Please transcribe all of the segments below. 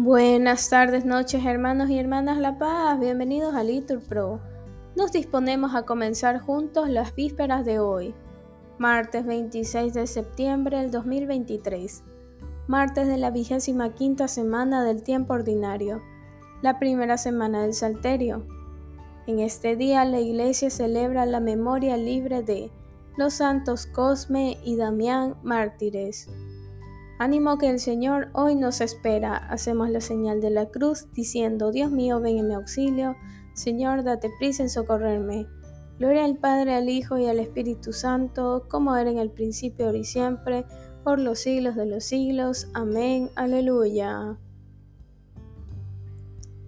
Buenas tardes, noches, hermanos y hermanas La Paz. Bienvenidos a Litur Pro. Nos disponemos a comenzar juntos las vísperas de hoy, martes 26 de septiembre del 2023, martes de la vigésima quinta semana del tiempo ordinario, la primera semana del Salterio. En este día la Iglesia celebra la memoria libre de los santos Cosme y Damián mártires. Ánimo que el Señor hoy nos espera. Hacemos la señal de la cruz diciendo, Dios mío, ven en mi auxilio. Señor, date prisa en socorrerme. Gloria al Padre, al Hijo y al Espíritu Santo, como era en el principio, ahora y siempre, por los siglos de los siglos. Amén. Aleluya.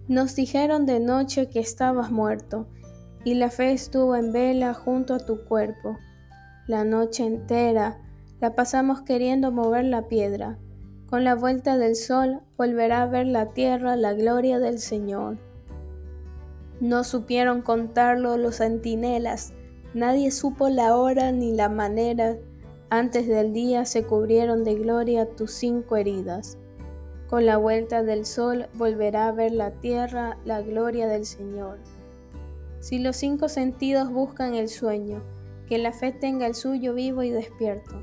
Nos dijeron de noche que estabas muerto, y la fe estuvo en vela junto a tu cuerpo. La noche entera la pasamos queriendo mover la piedra. Con la vuelta del sol volverá a ver la tierra la gloria del Señor. No supieron contarlo los centinelas, nadie supo la hora ni la manera. Antes del día se cubrieron de gloria tus cinco heridas. Con la vuelta del sol volverá a ver la tierra la gloria del Señor. Si los cinco sentidos buscan el sueño, que la fe tenga el suyo vivo y despierto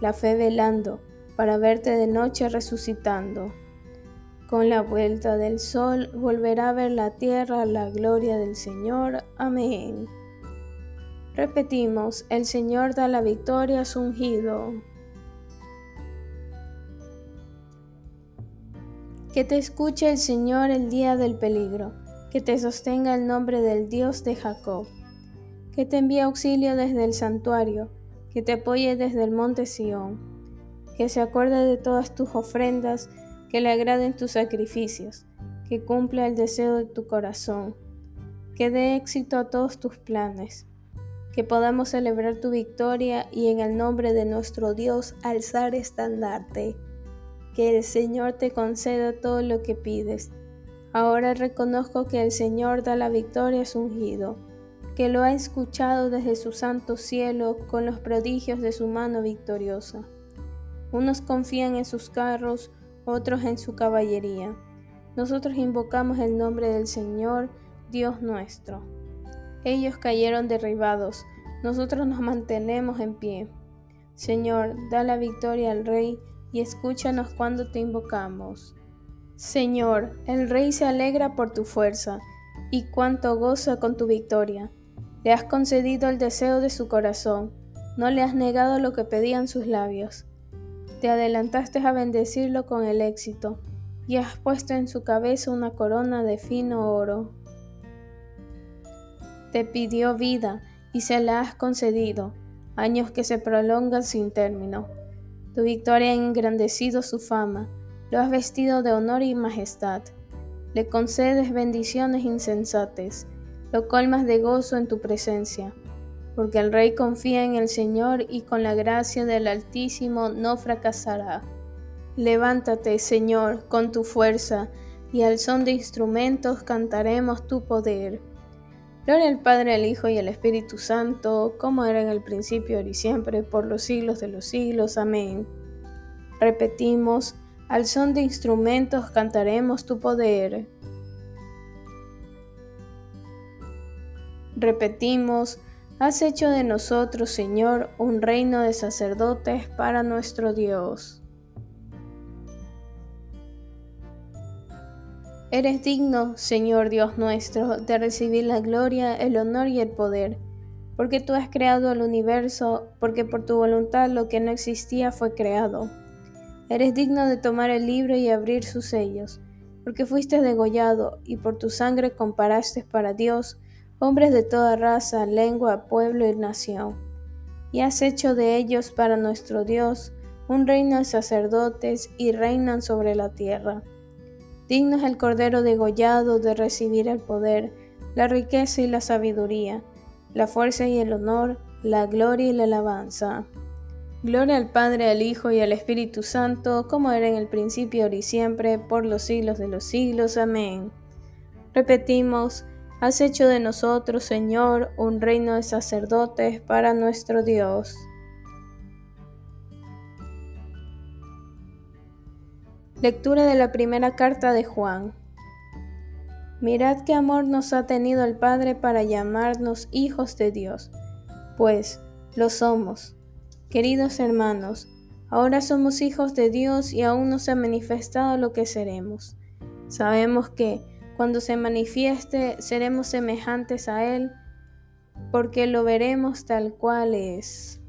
la fe velando, para verte de noche resucitando. Con la vuelta del sol volverá a ver la tierra la gloria del Señor. Amén. Repetimos, el Señor da la victoria a su ungido. Que te escuche el Señor el día del peligro, que te sostenga el nombre del Dios de Jacob, que te envíe auxilio desde el santuario, que te apoye desde el monte Sión, que se acuerde de todas tus ofrendas, que le agraden tus sacrificios, que cumpla el deseo de tu corazón, que dé éxito a todos tus planes, que podamos celebrar tu victoria y en el nombre de nuestro Dios alzar estandarte, que el Señor te conceda todo lo que pides. Ahora reconozco que el Señor da la victoria a su ungido que lo ha escuchado desde su santo cielo con los prodigios de su mano victoriosa. Unos confían en sus carros, otros en su caballería. Nosotros invocamos el nombre del Señor, Dios nuestro. Ellos cayeron derribados, nosotros nos mantenemos en pie. Señor, da la victoria al Rey y escúchanos cuando te invocamos. Señor, el Rey se alegra por tu fuerza y cuánto goza con tu victoria. Le has concedido el deseo de su corazón, no le has negado lo que pedían sus labios. Te adelantaste a bendecirlo con el éxito, y has puesto en su cabeza una corona de fino oro. Te pidió vida, y se la has concedido, años que se prolongan sin término. Tu victoria ha engrandecido su fama, lo has vestido de honor y majestad. Le concedes bendiciones insensates, colmas de gozo en tu presencia, porque el Rey confía en el Señor y con la gracia del Altísimo no fracasará. Levántate, Señor, con tu fuerza, y al son de instrumentos cantaremos tu poder. Gloria al Padre, al Hijo y al Espíritu Santo, como era en el principio, ahora y siempre, por los siglos de los siglos. Amén. Repetimos, al son de instrumentos cantaremos tu poder. Repetimos, has hecho de nosotros, Señor, un reino de sacerdotes para nuestro Dios. Eres digno, Señor Dios nuestro, de recibir la gloria, el honor y el poder, porque tú has creado el universo, porque por tu voluntad lo que no existía fue creado. Eres digno de tomar el libro y abrir sus sellos, porque fuiste degollado y por tu sangre comparaste para Dios hombres de toda raza, lengua, pueblo y nación, y has hecho de ellos para nuestro Dios un reino de sacerdotes y reinan sobre la tierra. Digno es el Cordero degollado de recibir el poder, la riqueza y la sabiduría, la fuerza y el honor, la gloria y la alabanza. Gloria al Padre, al Hijo y al Espíritu Santo, como era en el principio, ahora y siempre, por los siglos de los siglos. Amén. Repetimos, Has hecho de nosotros, Señor, un reino de sacerdotes para nuestro Dios. Lectura de la primera carta de Juan. Mirad qué amor nos ha tenido el Padre para llamarnos hijos de Dios, pues lo somos. Queridos hermanos, ahora somos hijos de Dios y aún no se ha manifestado lo que seremos. Sabemos que cuando se manifieste seremos semejantes a Él, porque lo veremos tal cual es.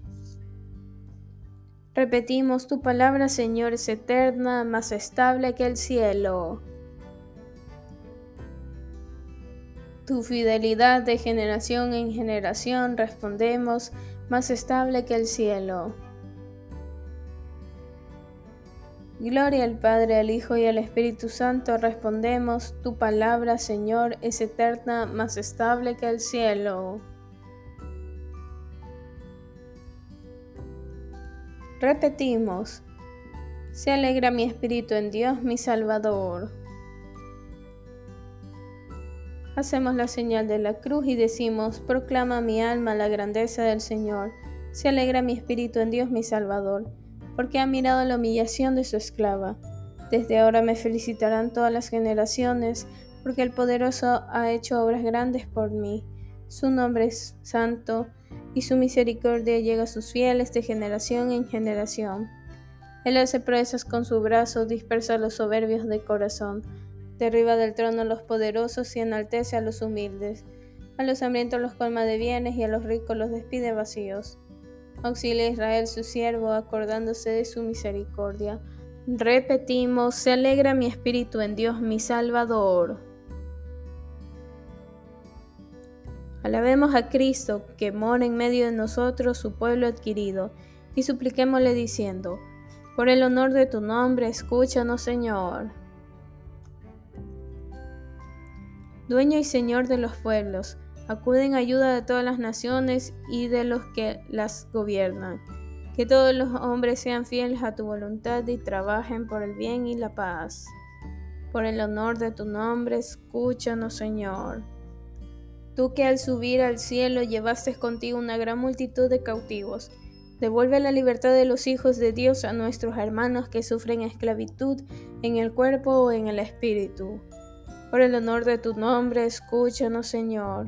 Repetimos, tu palabra, Señor, es eterna, más estable que el cielo. Tu fidelidad de generación en generación, respondemos, más estable que el cielo. Gloria al Padre, al Hijo y al Espíritu Santo, respondemos, tu palabra, Señor, es eterna, más estable que el cielo. Repetimos, se alegra mi espíritu en Dios mi Salvador. Hacemos la señal de la cruz y decimos, proclama mi alma la grandeza del Señor. Se alegra mi espíritu en Dios mi Salvador, porque ha mirado la humillación de su esclava. Desde ahora me felicitarán todas las generaciones, porque el poderoso ha hecho obras grandes por mí. Su nombre es santo y su misericordia llega a sus fieles de generación en generación. Él hace presas con su brazo, dispersa a los soberbios de corazón, derriba del trono a los poderosos y enaltece a los humildes. A los hambrientos los colma de bienes y a los ricos los despide vacíos. Auxilia a Israel su siervo, acordándose de su misericordia. Repetimos, se alegra mi espíritu en Dios mi Salvador. Alabemos a Cristo, que mora en medio de nosotros, su pueblo adquirido, y supliquémosle diciendo, por el honor de tu nombre, escúchanos, Señor. Dueño y Señor de los pueblos, acude en ayuda de todas las naciones y de los que las gobiernan. Que todos los hombres sean fieles a tu voluntad y trabajen por el bien y la paz. Por el honor de tu nombre, escúchanos, Señor. Tú que al subir al cielo llevaste contigo una gran multitud de cautivos, devuelve la libertad de los hijos de Dios a nuestros hermanos que sufren esclavitud en el cuerpo o en el espíritu. Por el honor de tu nombre, escúchanos, Señor.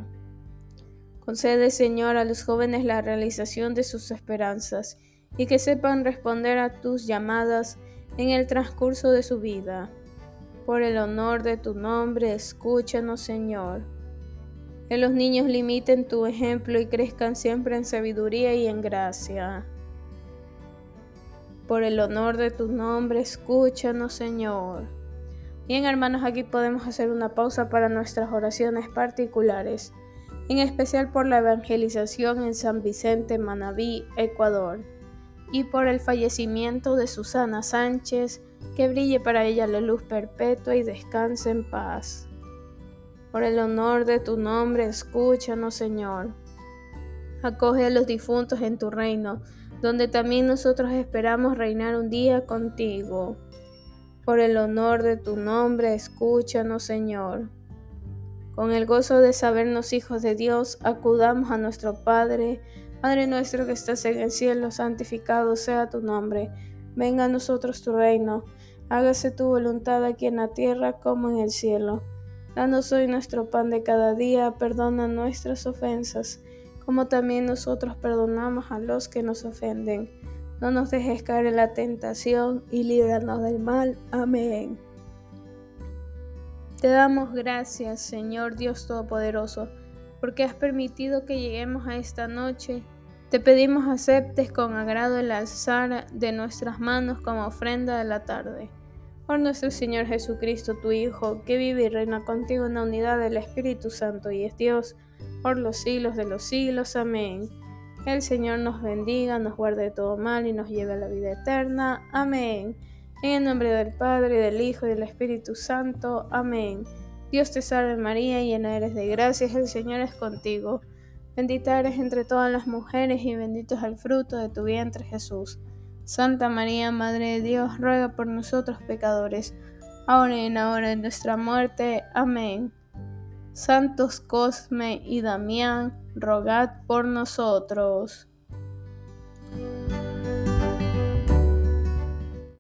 Concede, Señor, a los jóvenes la realización de sus esperanzas y que sepan responder a tus llamadas en el transcurso de su vida. Por el honor de tu nombre, escúchanos, Señor. Que los niños limiten tu ejemplo y crezcan siempre en sabiduría y en gracia. Por el honor de tu nombre, escúchanos, Señor. Bien, hermanos, aquí podemos hacer una pausa para nuestras oraciones particulares, en especial por la evangelización en San Vicente, Manabí, Ecuador, y por el fallecimiento de Susana Sánchez, que brille para ella la luz perpetua y descanse en paz. Por el honor de tu nombre, escúchanos, Señor. Acoge a los difuntos en tu reino, donde también nosotros esperamos reinar un día contigo. Por el honor de tu nombre, escúchanos, Señor. Con el gozo de sabernos hijos de Dios, acudamos a nuestro Padre. Padre nuestro que estás en el cielo, santificado sea tu nombre. Venga a nosotros tu reino. Hágase tu voluntad aquí en la tierra como en el cielo. Danos hoy nuestro pan de cada día, perdona nuestras ofensas, como también nosotros perdonamos a los que nos ofenden. No nos dejes caer en la tentación y líbranos del mal. Amén. Te damos gracias, Señor Dios Todopoderoso, porque has permitido que lleguemos a esta noche. Te pedimos aceptes con agrado el alzar de nuestras manos como ofrenda de la tarde por nuestro Señor Jesucristo, tu Hijo, que vive y reina contigo en la unidad del Espíritu Santo y es Dios, por los siglos de los siglos. Amén. El Señor nos bendiga, nos guarde de todo mal y nos lleve a la vida eterna. Amén. En el nombre del Padre, del Hijo y del Espíritu Santo. Amén. Dios te salve María, llena eres de gracias, el Señor es contigo. Bendita eres entre todas las mujeres y bendito es el fruto de tu vientre Jesús. Santa María, Madre de Dios, ruega por nosotros pecadores, ahora y en la hora de nuestra muerte. Amén. Santos Cosme y Damián, rogad por nosotros.